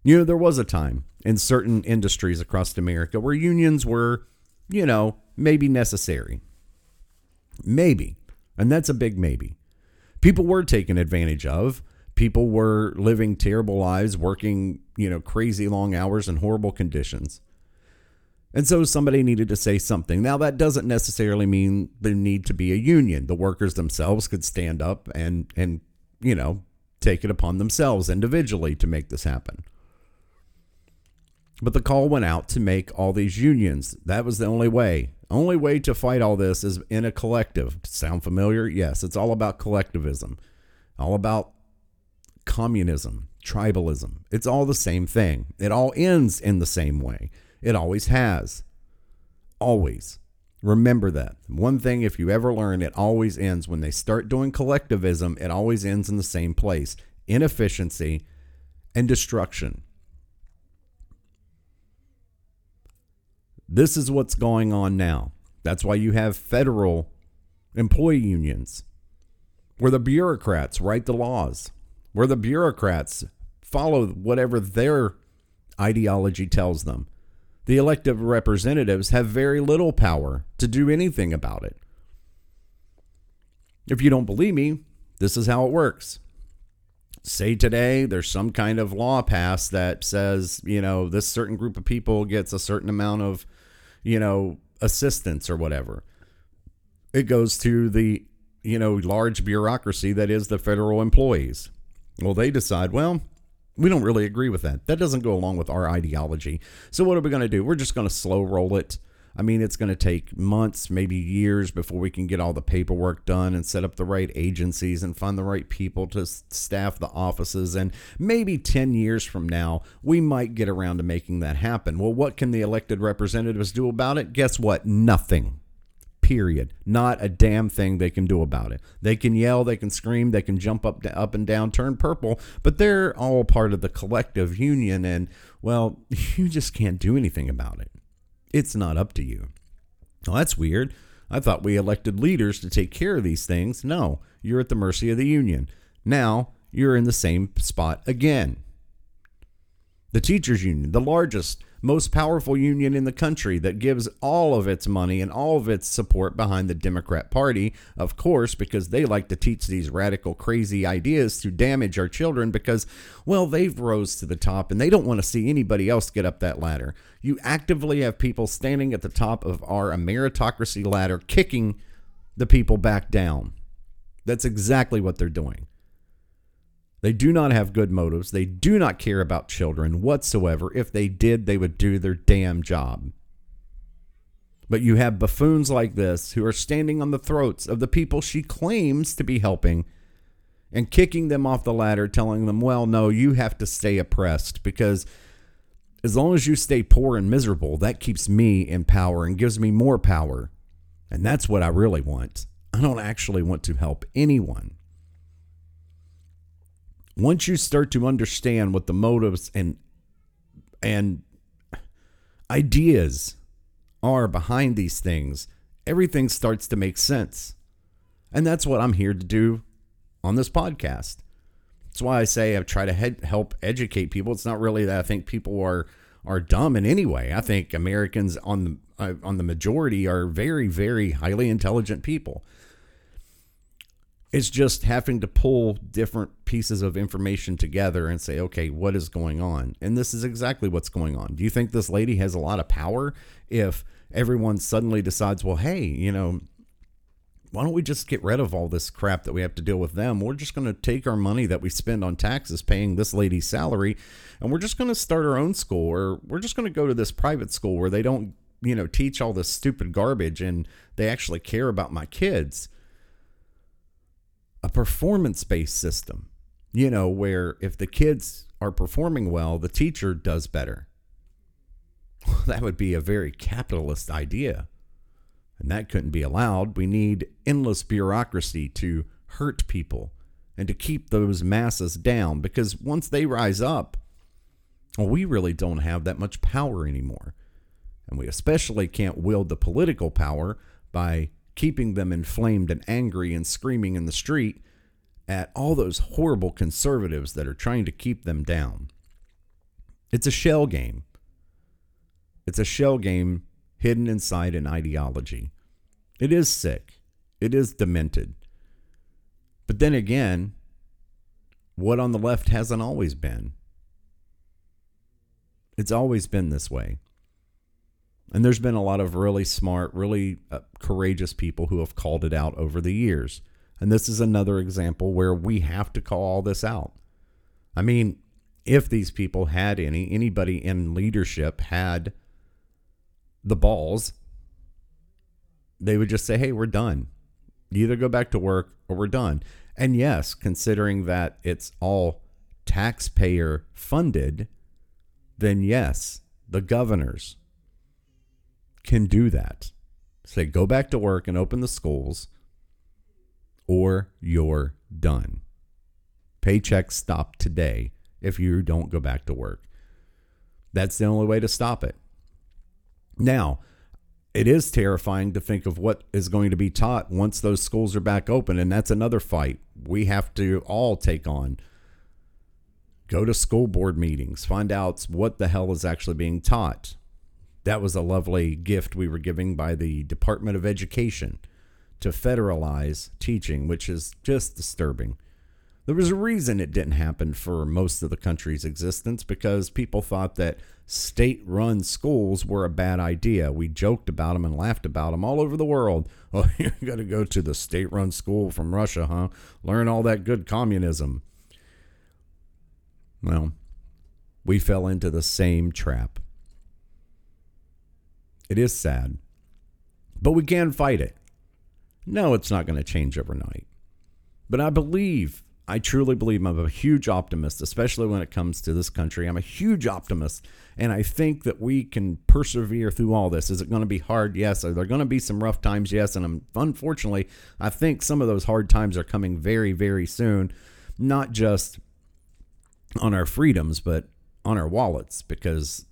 You know, there was a time in certain industries across America where unions were, you know, maybe necessary. Maybe. And that's a big maybe. People were taken advantage of people were living terrible lives, working, you know, crazy long hours and horrible conditions. And so somebody needed to say something. Now, that doesn't necessarily mean there need to be a union. The workers themselves could stand up and, and, you know, take it upon themselves individually to make this happen. But the call went out to make all these unions. That was the only way. Only way to fight all this is in a collective. Sound familiar? Yes, it's all about collectivism. All about communism, tribalism. It's all the same thing. It all ends in the same way. It always has. Always. Remember that. One thing, if you ever learn, it always ends when they start doing collectivism, it always ends in the same place inefficiency and destruction. This is what's going on now. That's why you have federal employee unions where the bureaucrats write the laws, where the bureaucrats follow whatever their ideology tells them. The elected representatives have very little power to do anything about it. If you don't believe me, this is how it works. Say today there's some kind of law passed that says, you know, this certain group of people gets a certain amount of, you know, assistance or whatever. It goes to the, you know, large bureaucracy that is the federal employees. Well, they decide, well, we don't really agree with that. That doesn't go along with our ideology. So what are we going to do? We're just going to slow roll it. I mean, it's going to take months, maybe years before we can get all the paperwork done and set up the right agencies and find the right people to staff the offices. And maybe 10 years from now, we might get around to making that happen. Well, what can the elected representatives do about it? Guess what? Nothing period. Not a damn thing they can do about it. They can yell, they can scream, they can jump up up and down, turn purple, but they're all part of the collective union and well, you just can't do anything about it. It's not up to you. Well, that's weird. I thought we elected leaders to take care of these things. No, you're at the mercy of the union. Now, you're in the same spot again. The teachers union, the largest most powerful union in the country that gives all of its money and all of its support behind the Democrat Party, of course, because they like to teach these radical, crazy ideas to damage our children because, well, they've rose to the top and they don't want to see anybody else get up that ladder. You actively have people standing at the top of our meritocracy ladder, kicking the people back down. That's exactly what they're doing. They do not have good motives. They do not care about children whatsoever. If they did, they would do their damn job. But you have buffoons like this who are standing on the throats of the people she claims to be helping and kicking them off the ladder, telling them, well, no, you have to stay oppressed because as long as you stay poor and miserable, that keeps me in power and gives me more power. And that's what I really want. I don't actually want to help anyone once you start to understand what the motives and and ideas are behind these things, everything starts to make sense. And that's what I'm here to do on this podcast. That's why I say I try to help educate people. It's not really that I think people are are dumb in any way. I think Americans on the uh, on the majority are very very highly intelligent people. It's just having to pull different pieces of information together and say, okay, what is going on? And this is exactly what's going on. Do you think this lady has a lot of power if everyone suddenly decides, well, hey, you know, why don't we just get rid of all this crap that we have to deal with them? We're just going to take our money that we spend on taxes paying this lady's salary and we're just going to start our own school or we're just going to go to this private school where they don't, you know, teach all this stupid garbage and they actually care about my kids performance based system, you know, where if the kids are performing well, the teacher does better. that would be a very capitalist idea. And that couldn't be allowed. We need endless bureaucracy to hurt people and to keep those masses down because once they rise up, well, we really don't have that much power anymore. And we especially can't wield the political power by keeping them inflamed and angry and screaming in the street at all those horrible conservatives that are trying to keep them down. It's a shell game. It's a shell game hidden inside an ideology. It is sick. It is demented. But then again, what on the left hasn't always been? It's always been this way. And there's been a lot of really smart, really uh, courageous people who have called it out over the years. And this is another example where we have to call all this out. I mean, if these people had any, anybody in leadership had the balls, they would just say, hey, we're done. You either go back to work or we're done. And yes, considering that it's all taxpayer funded, then yes, the governors, can do that. say go back to work and open the schools, or you're done. Paychecks stop today if you don't go back to work. That's the only way to stop it. Now, it is terrifying to think of what is going to be taught once those schools are back open. And that's another fight we have to all take on. Go to school board meetings, find out what the hell is actually being taught. That was a lovely gift we were giving by the Department of Education to federalize teaching, which is just disturbing. There was a reason it didn't happen for most of the country's existence because people thought that state run schools were a bad idea. We joked about them and laughed about them all over the world. Oh, you're going to go to the state run school from Russia, huh? Learn all that good communism. Well, we fell into the same trap. It is sad, but we can fight it. No, it's not going to change overnight. But I believe I truly believe I'm a huge optimist, especially when it comes to this country. I'm a huge optimist, and I think that we can persevere through all this. Is it going to be hard? Yes. Are there going to be some rough times? Yes. And I'm, unfortunately, I think some of those hard times are coming very, very soon, not just on our freedoms, but on our wallets, because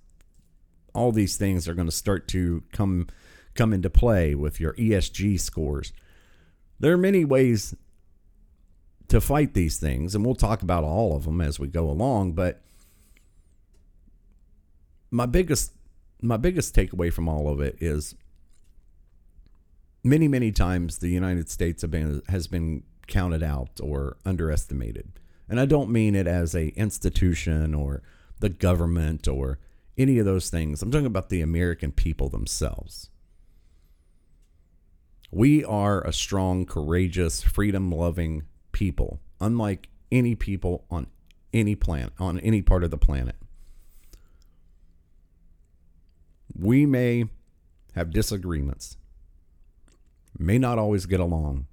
all these things are going to start to come come into play with your ESG scores. There are many ways to fight these things, and we'll talk about all of them as we go along. But my biggest my biggest takeaway from all of it is many many times the United States been has been counted out or underestimated. And I don't mean it as a institution or the government or any of those things. I'm talking about the American people themselves. We are a strong, courageous, freedom loving people, unlike any people on any planet, on any part of the planet. We may have disagreements, may not always get along,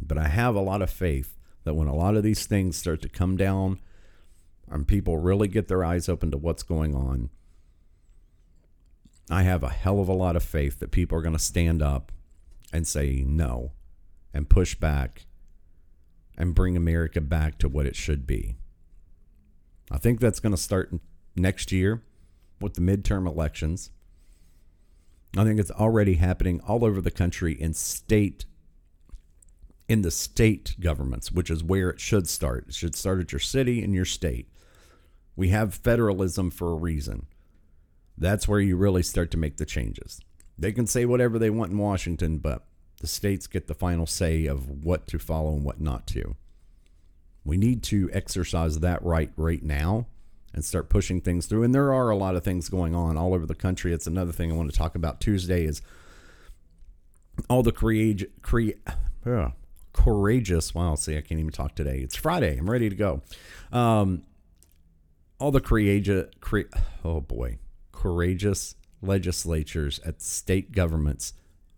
but I have a lot of faith that when a lot of these things start to come down and people really get their eyes open to what's going on, I have a hell of a lot of faith that people are going to stand up and say no and push back and bring America back to what it should be. I think that's going to start next year with the midterm elections. I think it's already happening all over the country in state in the state governments, which is where it should start. It should start at your city and your state. We have federalism for a reason. That's where you really start to make the changes. They can say whatever they want in Washington, but the states get the final say of what to follow and what not to. We need to exercise that right right now and start pushing things through. And there are a lot of things going on all over the country. It's another thing I want to talk about Tuesday is all the courage, cre- uh, courageous. Well, see, I can't even talk today. It's Friday. I'm ready to go. Um, all the courageous, cre- oh boy, courageous legislatures at state governments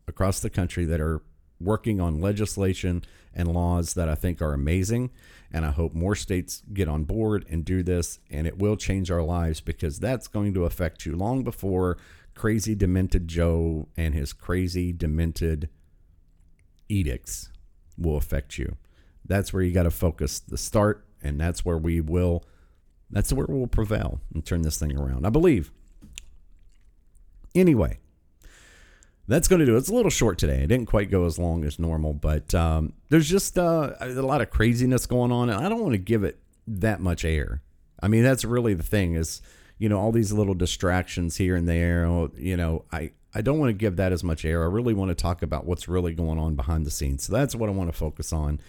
across the country that are working on legislation and laws that I think are amazing. And I hope more states get on board and do this, and it will change our lives because that's going to affect you long before crazy, demented Joe and his crazy, demented edicts will affect you. That's where you got to focus the start, and that's where we will. That's where we'll prevail and turn this thing around. I believe. Anyway, that's going to do it. It's a little short today. It didn't quite go as long as normal, but um, there's just uh, a lot of craziness going on, and I don't want to give it that much air. I mean, that's really the thing is, you know, all these little distractions here and there. Oh, you know, I I don't want to give that as much air. I really want to talk about what's really going on behind the scenes. So that's what I want to focus on.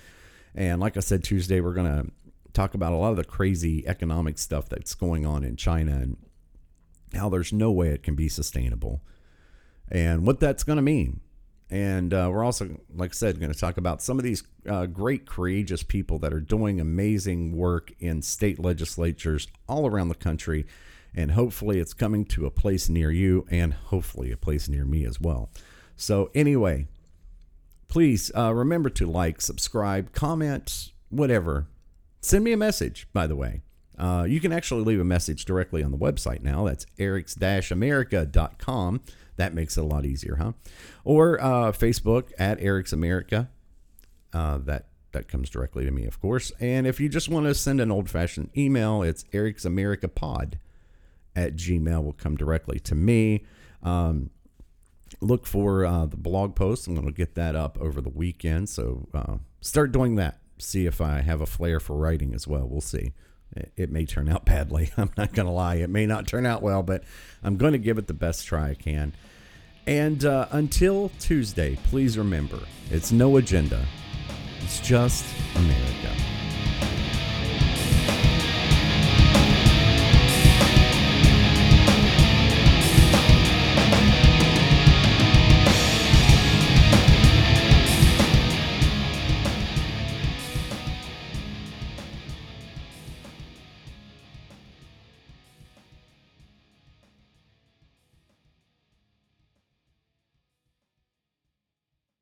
And like I said, Tuesday we're going to talk about a lot of the crazy economic stuff that's going on in China and how there's no way it can be sustainable and what that's going to mean. And uh, we're also, like I said, going to talk about some of these uh, great, courageous people that are doing amazing work in state legislatures all around the country. And hopefully, it's coming to a place near you and hopefully a place near me as well. So, anyway, please uh, remember to like, subscribe, comment, whatever. Send me a message, by the way. Uh, you can actually leave a message directly on the website now. That's erics-america.com. That makes it a lot easier, huh? Or uh, Facebook at Eric's America. Uh, that that comes directly to me, of course. And if you just want to send an old fashioned email, it's Eric's America Pod at Gmail will come directly to me. Um, look for uh, the blog post. I'm going to get that up over the weekend. So uh, start doing that. See if I have a flair for writing as well. We'll see. It, may turn out badly. I'm not going to lie. It may not turn out well, but I'm going to give it the best try I can. And uh, until Tuesday, please remember it's no agenda, it's just America.